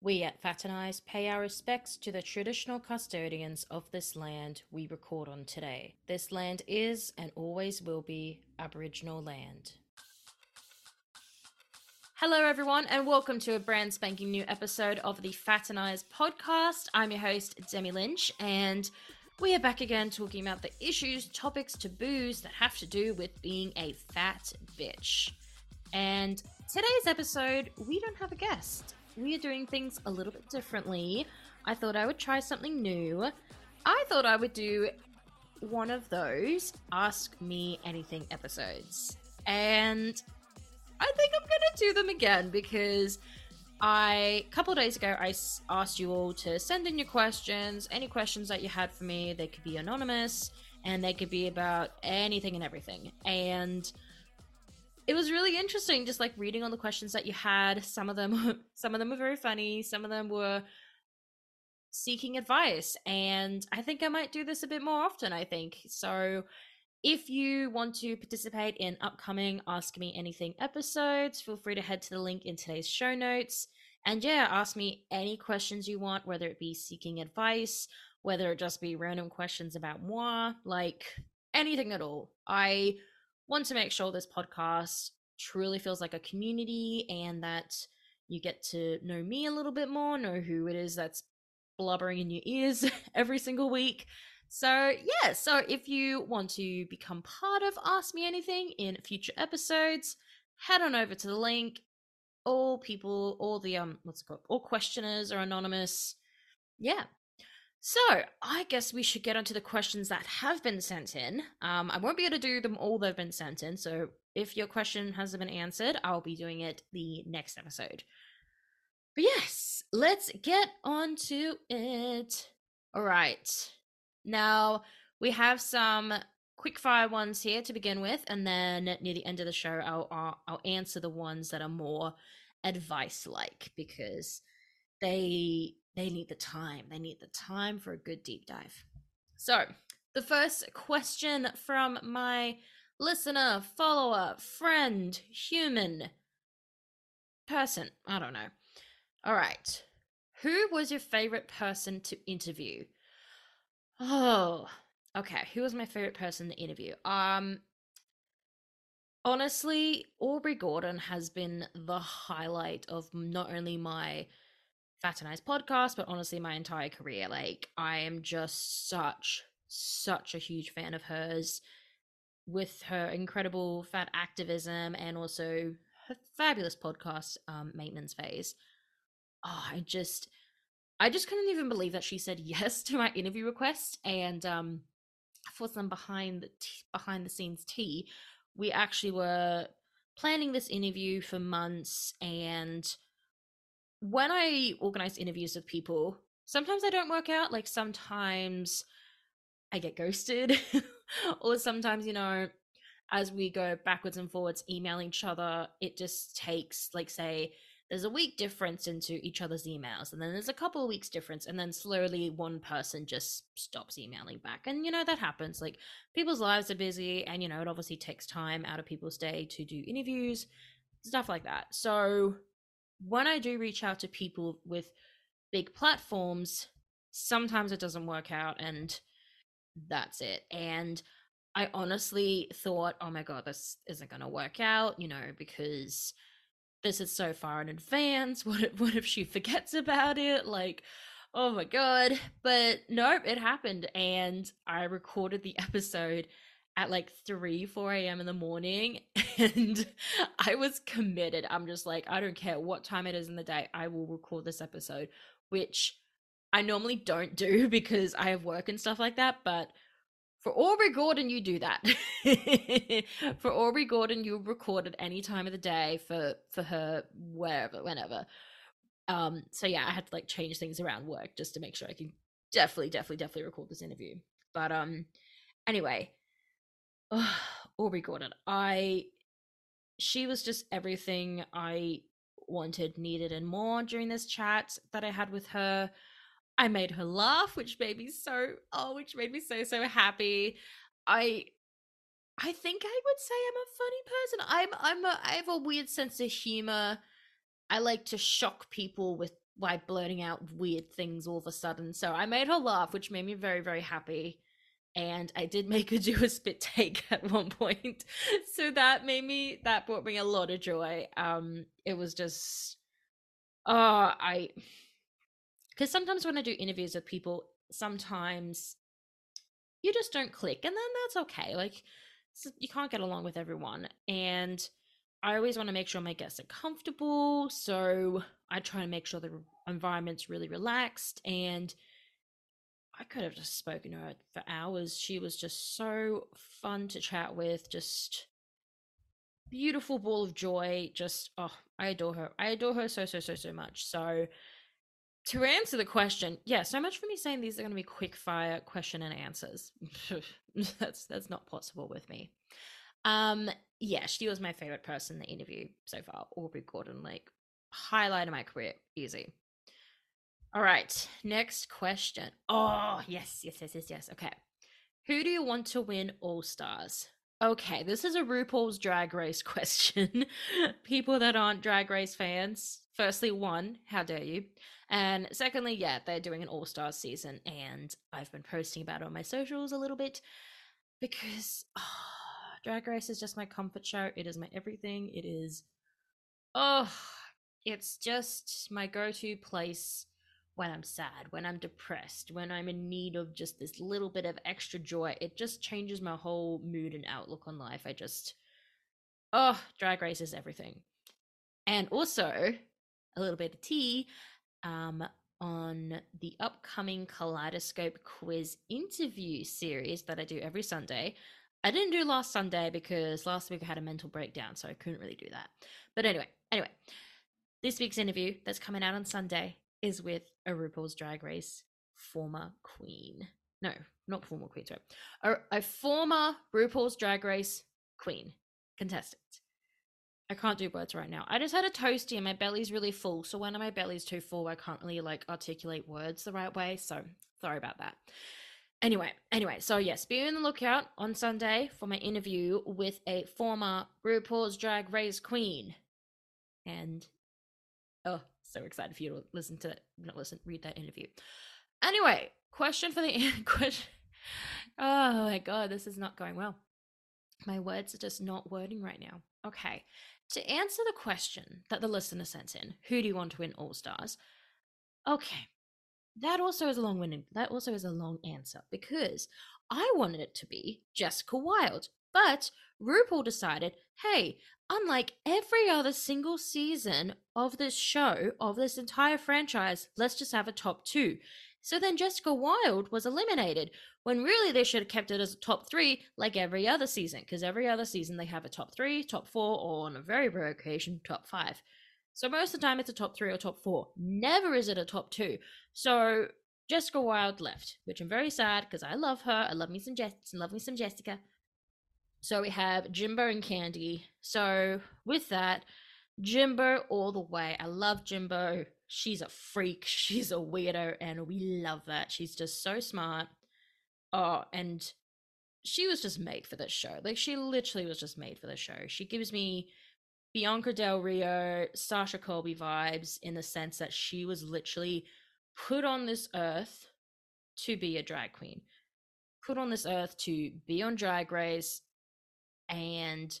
We at Faternise pay our respects to the traditional custodians of this land we record on today. This land is and always will be Aboriginal land. Hello, everyone, and welcome to a brand spanking new episode of the Faternise podcast. I'm your host, Demi Lynch, and we are back again talking about the issues, topics, taboos that have to do with being a fat bitch. And today's episode, we don't have a guest. We are doing things a little bit differently. I thought I would try something new. I thought I would do one of those Ask Me Anything episodes. And I think I'm going to do them again because I a couple days ago I asked you all to send in your questions, any questions that you had for me. They could be anonymous and they could be about anything and everything. And it was really interesting just like reading all the questions that you had. Some of them some of them were very funny, some of them were seeking advice and I think I might do this a bit more often, I think. So if you want to participate in upcoming Ask Me Anything episodes, feel free to head to the link in today's show notes. And yeah, ask me any questions you want, whether it be seeking advice, whether it just be random questions about moi, like anything at all. I want to make sure this podcast truly feels like a community and that you get to know me a little bit more, know who it is that's blubbering in your ears every single week. So, yeah, so if you want to become part of Ask Me Anything in future episodes, head on over to the link. All people, all the um what's it called? All questioners are anonymous. Yeah. So, I guess we should get onto the questions that have been sent in. Um, I won't be able to do them all that have been sent in, so if your question hasn't been answered, I'll be doing it the next episode. But yes, let's get on to it. All right. Now, we have some quick fire ones here to begin with, and then near the end of the show, I'll, I'll, I'll answer the ones that are more advice like because they they need the time. They need the time for a good deep dive. So, the first question from my listener, follower, friend, human, person, I don't know. All right. Who was your favorite person to interview? Oh, okay. Who was my favorite person to interview? Um, honestly, Aubrey Gordon has been the highlight of not only my Faternise podcast, but honestly, my entire career. Like, I am just such, such a huge fan of hers with her incredible fat activism and also her fabulous podcast, um, Maintenance Phase. Oh, I just I just couldn't even believe that she said yes to my interview request. And um, for some behind the t- behind the scenes tea, we actually were planning this interview for months. And when I organize interviews with people, sometimes I don't work out. Like sometimes I get ghosted, or sometimes you know. As we go backwards and forwards, emailing each other, it just takes, like, say, there's a week difference into each other's emails and then there's a couple of weeks difference and then slowly one person just stops emailing back and you know that happens like people's lives are busy and you know it obviously takes time out of people's day to do interviews stuff like that so when i do reach out to people with big platforms sometimes it doesn't work out and that's it and i honestly thought oh my god this isn't going to work out you know because this is so far in advance. What if, what if she forgets about it? Like, oh my god. But nope, it happened. And I recorded the episode at like 3, 4 a.m. in the morning. And I was committed. I'm just like, I don't care what time it is in the day, I will record this episode, which I normally don't do because I have work and stuff like that. But for Aubrey Gordon, you do that. for Aubrey Gordon, you record at any time of the day for for her wherever, whenever. Um, so yeah, I had to like change things around work just to make sure I can definitely, definitely, definitely record this interview. But um, anyway, oh, Aubrey Gordon, I she was just everything I wanted, needed, and more during this chat that I had with her. I made her laugh, which made me so oh, which made me so so happy. I I think I would say I'm a funny person. I'm I'm a I have a weird sense of humor. I like to shock people with by blurting out weird things all of a sudden. So I made her laugh, which made me very, very happy. And I did make a spit take at one point. So that made me, that brought me a lot of joy. Um, it was just, oh, I, because sometimes when I do interviews with people, sometimes you just don't click, and then that's okay. Like, you can't get along with everyone. And I always want to make sure my guests are comfortable. So I try to make sure the environment's really relaxed. And I could have just spoken to her for hours. She was just so fun to chat with, just beautiful ball of joy. Just, oh, I adore her. I adore her so, so, so, so much. So to answer the question, yeah, so much for me saying these are going to be quick fire question and answers. that's that's not possible with me. Um, yeah, she was my favorite person in the interview so far. Aubrey Gordon, like highlight of my career, easy. All right, next question. Oh, yes, yes, yes, yes, yes. Okay. Who do you want to win All Stars? Okay, this is a RuPaul's Drag Race question. People that aren't Drag Race fans, firstly, one, how dare you? And secondly, yeah, they're doing an All Stars season, and I've been posting about it on my socials a little bit because oh, Drag Race is just my comfort show. It is my everything. It is, oh, it's just my go to place when I'm sad, when I'm depressed, when I'm in need of just this little bit of extra joy. It just changes my whole mood and outlook on life. I just, oh, Drag Race is everything. And also, a little bit of tea um, on the upcoming Kaleidoscope quiz interview series that I do every Sunday. I didn't do last Sunday because last week I had a mental breakdown, so I couldn't really do that. But anyway, anyway, this week's interview that's coming out on Sunday is with a RuPaul's Drag Race former queen. No, not former queen, sorry. A, a former RuPaul's Drag Race queen contestant. I can't do words right now. I just had a toasty and my belly's really full. So when my belly's too full, I can't really like articulate words the right way. So sorry about that. Anyway, anyway, so yes, be on the lookout on Sunday for my interview with a former RuPaul's Drag Race queen. And oh, so excited for you to listen to not listen, read that interview. Anyway, question for the question. Oh my god, this is not going well. My words are just not wording right now. Okay. To answer the question that the listener sent in, who do you want to win All Stars? Okay, that also is a long winning That also is a long answer because I wanted it to be Jessica Wild, but RuPaul decided, hey, unlike every other single season of this show, of this entire franchise, let's just have a top two. So then Jessica Wild was eliminated when really they should have kept it as a top three like every other season, because every other season they have a top three, top four, or on a very rare occasion, top five. So most of the time it's a top three or top four. Never is it a top two. So Jessica Wild left, which I'm very sad because I love her. I love me some Jess, love me some Jessica. So we have Jimbo and Kandy. So with that, Jimbo all the way. I love Jimbo she's a freak, she's a weirdo, and we love that. She's just so smart. Oh, and she was just made for this show. Like she literally was just made for this show. She gives me Bianca Del Rio, Sasha Colby vibes in the sense that she was literally put on this earth to be a drag queen. Put on this earth to be on drag race and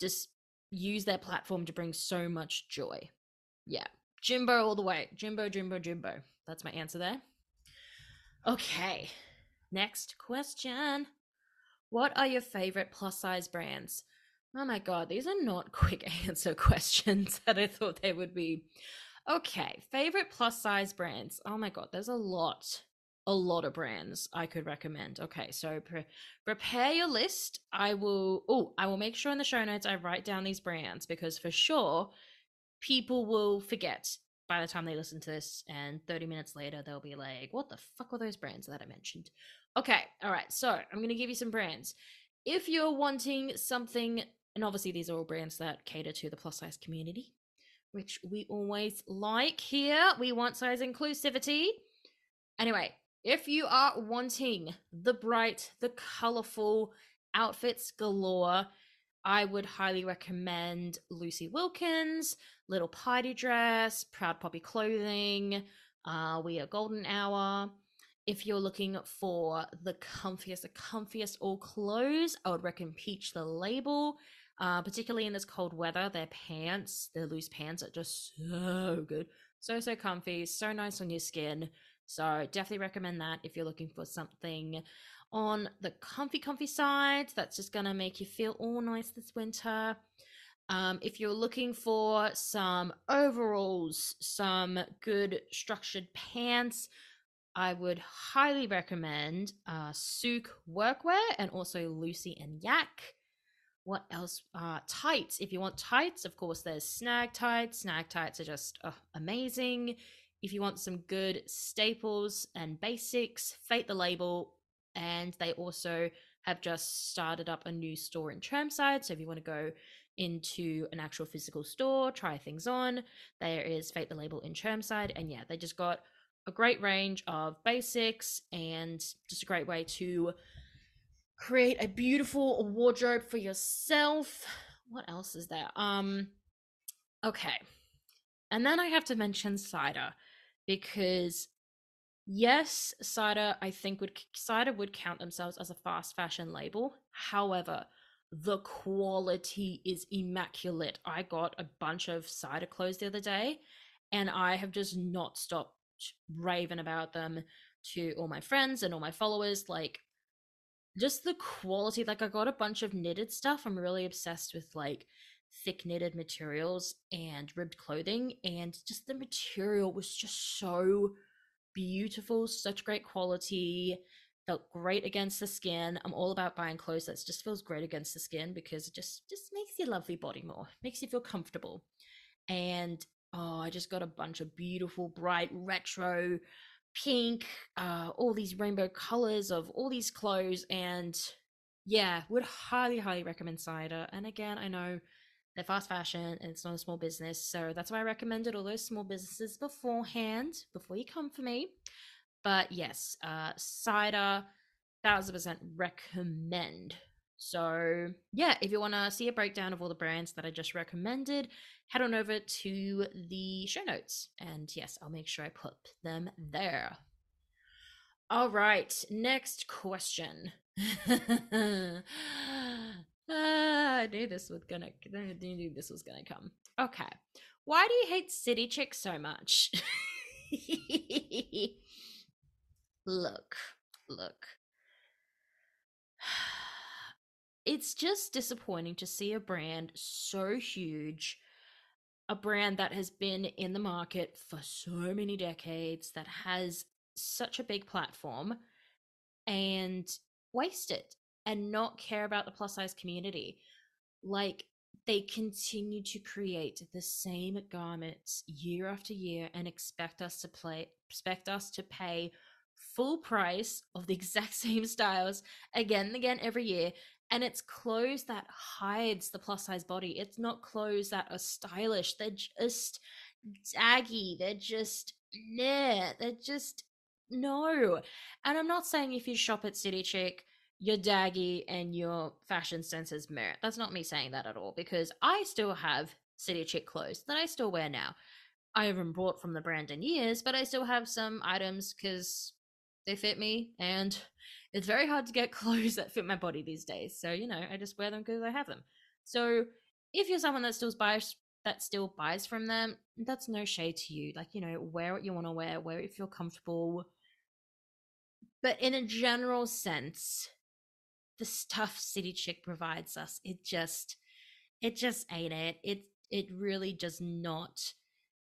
just use their platform to bring so much joy. Yeah. Jimbo all the way. Jimbo, Jimbo, Jimbo. That's my answer there. Okay. Next question. What are your favorite plus size brands? Oh my god, these are not quick answer questions that I thought they would be. Okay, favorite plus size brands. Oh my god, there's a lot, a lot of brands I could recommend. Okay, so pre- prepare your list. I will. Oh, I will make sure in the show notes I write down these brands because for sure people will forget by the time they listen to this and 30 minutes later they'll be like what the fuck were those brands that i mentioned okay all right so i'm going to give you some brands if you're wanting something and obviously these are all brands that cater to the plus size community which we always like here we want size inclusivity anyway if you are wanting the bright the colorful outfits galore I would highly recommend Lucy Wilkins, Little Party Dress, Proud Poppy Clothing, uh, We Are Golden Hour. If you're looking for the comfiest, the comfiest all clothes, I would recommend Peach the Label. Uh, particularly in this cold weather, their pants, their loose pants are just so good. So, so comfy, so nice on your skin. So, definitely recommend that if you're looking for something on the comfy, comfy side that's just going to make you feel all nice this winter. Um, if you're looking for some overalls, some good structured pants, I would highly recommend uh, Suk Workwear and also Lucy and Yak. What else? Uh, tights. If you want tights, of course, there's Snag tights. Snag tights are just uh, amazing. If you want some good staples and basics, Fayt the Label and they also have just started up a new store in Chermside. So if you want to go into an actual physical store, try things on, there is Fayt the Label in Chermside. And yeah, they just got a great range of basics and just a great way to create a beautiful wardrobe for yourself. What else is there? Um okay. And then I have to mention cider because Yes, cider I think would cider would count themselves as a fast fashion label. However, the quality is immaculate. I got a bunch of cider clothes the other day and I have just not stopped raving about them to all my friends and all my followers like just the quality like I got a bunch of knitted stuff. I'm really obsessed with like thick knitted materials and ribbed clothing and just the material was just so beautiful, such great quality, felt great against the skin. I'm all about buying clothes that just feels great against the skin because it just just makes your lovely body more, makes you feel comfortable. And oh, I just got a bunch of beautiful, bright retro pink, uh, all these rainbow colors of all these clothes, and yeah, would highly, highly recommend cider. And again, I know they're fast fashion and it's not a small business. So that's why I recommended all those small businesses beforehand, before you come for me. But yes, uh, cider, thousand percent recommend. So yeah, if you want to see a breakdown of all the brands that I just recommended, head on over to the show notes. And yes, I'll make sure I put them there. All right, next question. Ah, I knew this was gonna. I knew this was gonna come. Okay, why do you hate City chicks so much? look, look. It's just disappointing to see a brand so huge, a brand that has been in the market for so many decades, that has such a big platform, and waste it and not care about the plus size community. Like they continue to create the same garments year after year and expect us to play expect us to pay full price of the exact same styles again and again every year and it's clothes that hides the plus size body. It's not clothes that are stylish. They're just daggy. They're just nah they're just no. And i'm not saying if you shop at City Chic your daggy and your fashion sense has merit. That's not me saying that at all because I still have City Chic clothes that I still wear now. I haven't bought from the brand in years, but I still have some items because they fit me and it's very hard to get clothes that fit my body these days. So, you know, I just wear them because I have them. So, if you're someone that still buys that still buys from them, that's no shade to you. Like, you know, wear what you want to wear, wear it if you're comfortable. But in a general sense, the stuff City Chic provides us, it just it just ain't it. It it really does not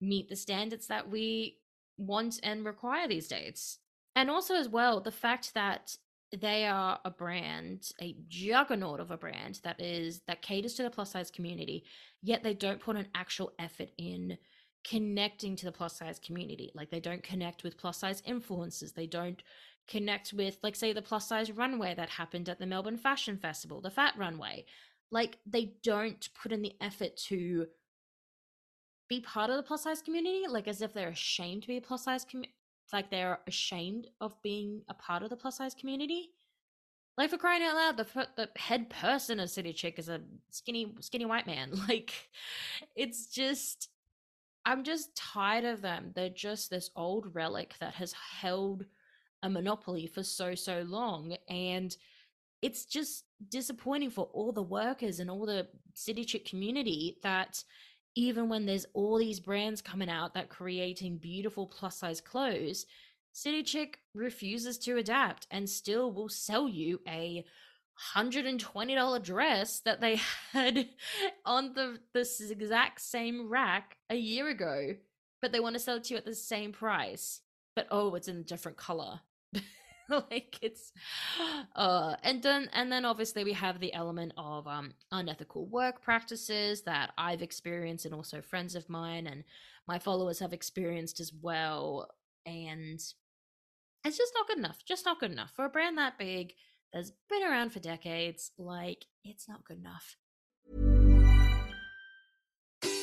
meet the standards that we want and require these days. And also as well, the fact that they are a brand, a juggernaut of a brand that is that caters to the plus size community, yet they don't put an actual effort in connecting to the plus size community. Like they don't connect with plus size influencers. They don't connect with like say the plus size runway that happened at the Melbourne Fashion Festival, the Fat Runway. Like they don't put in the effort to be part of the plus size community, like as if they're ashamed to be a plus size like they're ashamed of being a part of the plus size community. Like for crying out loud, the the head person of City Chic is a skinny skinny white man. Like it's just I'm just tired of them. They're just this old relic that has held a monopoly for so so long and it's just disappointing for all the workers and all the City Chic community that even when there's all these brands coming out that creating beautiful plus size clothes City Chic refuses to adapt and still will sell you a $120 dress that they had on the this exact same rack a year ago but they want to sell it to you at the same price but oh it's in a different color like it's uh and then and then obviously we have the element of um unethical work practices that I've experienced and also friends of mine and my followers have experienced as well and it's just not good enough just not good enough. For a brand that big that's been around for decades like it's not good enough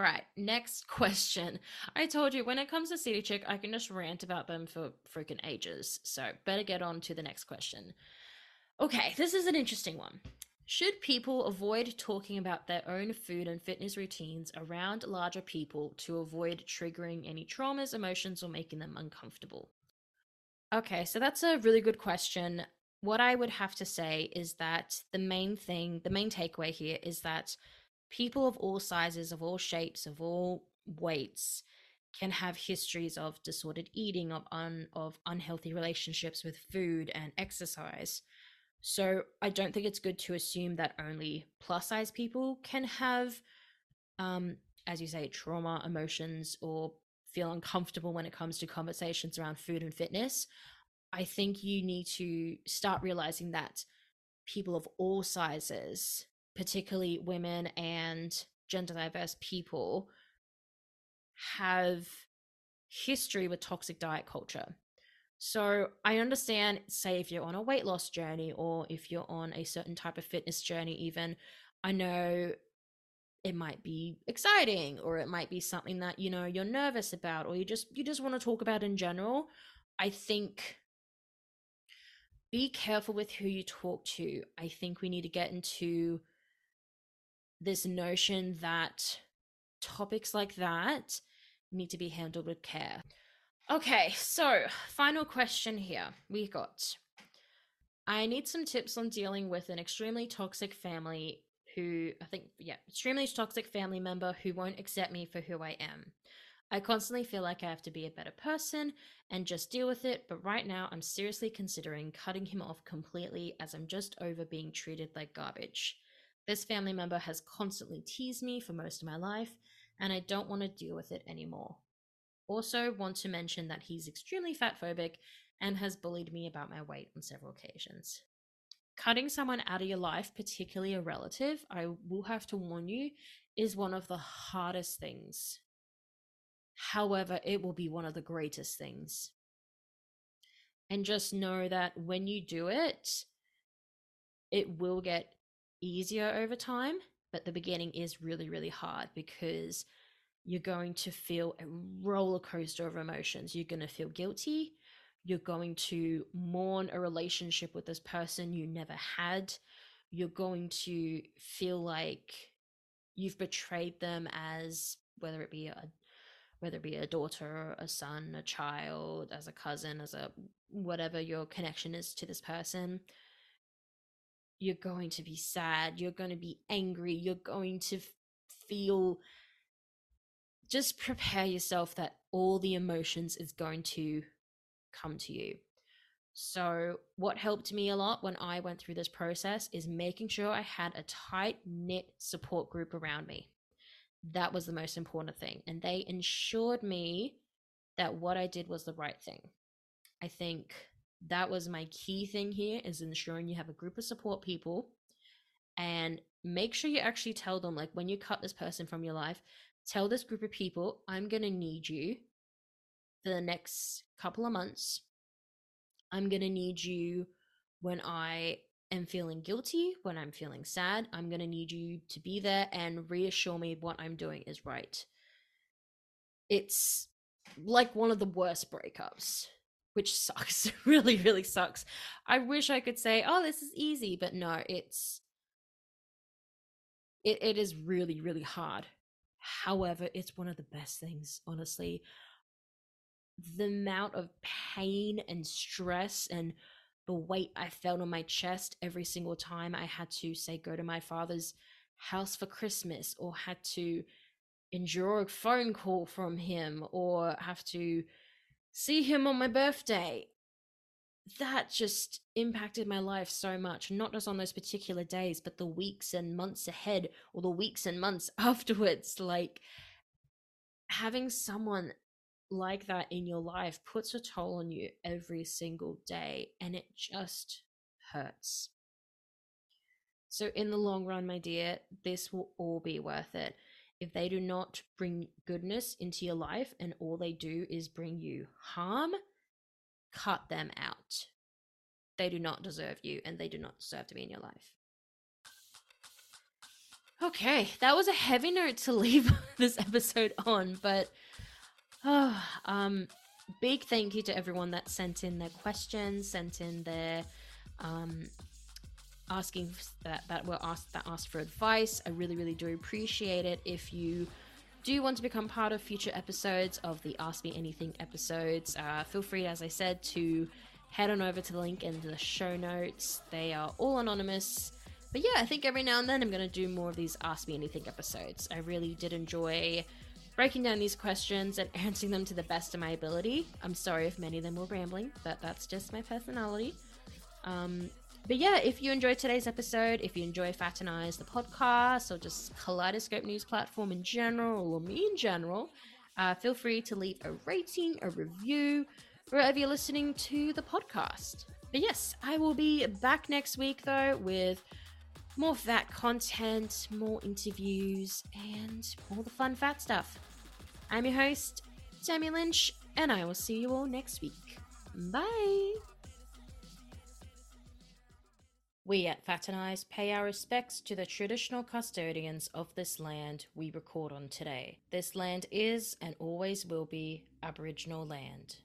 All right, next question. I told you when it comes to City Chic, I can just rant about them for freaking ages. So, better get on to the next question. Okay, this is an interesting one. Should people avoid talking about their own food and fitness routines around larger people to avoid triggering any traumas, emotions, or making them uncomfortable? Okay, so that's a really good question. What I would have to say is that the main thing, the main takeaway here is that people of all sizes, of all shapes, of all weights can have histories of disordered eating, of un, of unhealthy relationships with food and exercise. So I don't think it's good to assume that only plus size people can have, um, as you say, trauma, emotions, or feel uncomfortable when it comes to conversations around food and fitness. I think you need to start realizing that people of all sizes particularly women and gender diverse people, have history with toxic diet culture. So I understand, say, if you're on a weight loss journey or if you're on a certain type of fitness journey, even, I know it might be exciting or it might be something that you know you're nervous about or you just you just want to talk about in general i think be careful with who you talk to i think we need to get into this notion that topics like that need to be handled with care. Okay, so final question here. We got I need some tips on dealing with an extremely toxic family who I think, yeah, extremely toxic family member who won't accept me for who I am. I constantly feel like I have to be a better person and just deal with it, but right now I'm seriously considering cutting him off completely as I'm just over being treated like garbage. This family member has constantly teased me for most of my life, and I don't want to deal with it anymore. Also, want to mention that he's extremely fat phobic and has bullied me about my weight on several occasions. Cutting someone out of your life, particularly a relative, I will have to warn you, is one of the hardest things. However, it will be one of the greatest things. And just know that when you do it, it will get easier over time, but the beginning is really, really hard because you're going to feel a roller coaster of emotions. You're going to feel guilty. You're going to mourn a relationship with this person you never had. You're going to feel like you've betrayed them as whether it be a whether it be a daughter, a son, a child, as a cousin, as a whatever your connection is to this person you're going to be sad, you're going to be angry, you're going to feel just prepare yourself that all the emotions is going to come to you. So, what helped me a lot when I went through this process is making sure I had a tight knit support group around me. That was the most important thing. And they ensured me that what I did was the right thing. I think that was my key thing here is ensuring you have a group of support people and make sure you actually tell them like when you cut this person from your life tell this group of people i'm going to need you for the next couple of months. I'm going to need you when i am feeling guilty when i'm feeling sad. I'm going to need you to be there and reassure me what i'm doing is right. It's like one of the worst breakups which sucks really really sucks. I wish i could say oh this is easy but no it's it, it is really really hard. However it's one of the best things honestly. The amount of pain and stress and the weight i felt on my chest every single time i had to say go to my father's house for christmas or had to endure a phone call from him or have to see him on my birthday that just impacted my life so much, not just on those particular days, but the weeks and months ahead or the weeks and months afterwards. Like having someone like that in your life puts a toll on you every single day and it just hurts. So, in the long run, my dear, this will all be worth it. If they do not bring goodness into your life and all they do is bring you harm, cut them out. They do not deserve you and they do not deserve to be in your life. Okay, that was a heavy note to leave this episode on, but oh, um big thank you to everyone that sent in their questions, sent in their um asking that that were asked that asked for advice. I really really do appreciate it. If you do want to become part of future episodes of the Ask Me Anything episodes, uh, feel free, as I said, to head on over to the link in the show notes. They are all anonymous. But yeah, I think every now and then I'm going to do more of these Ask Me Anything episodes. I really did enjoy breaking down these questions and answering them to the best of my ability. I'm sorry if many of them were rambling, but that's just my personality. Um, but yeah, if you enjoyed today's episode, if you enjoy Faternise, the podcast, or just Kaleidoscope News platform in general, or me in general, uh, feel free to leave a rating, a review, wherever you're listening to the podcast. But yes, I will be back next week though with more fat content, more interviews, and all the fun fat stuff. I'm your host, Demi Lynch, and I will see you all next week. Bye! We at Fat pay our respects to the traditional custodians of this land we record on today. This land is and always will be Aboriginal land.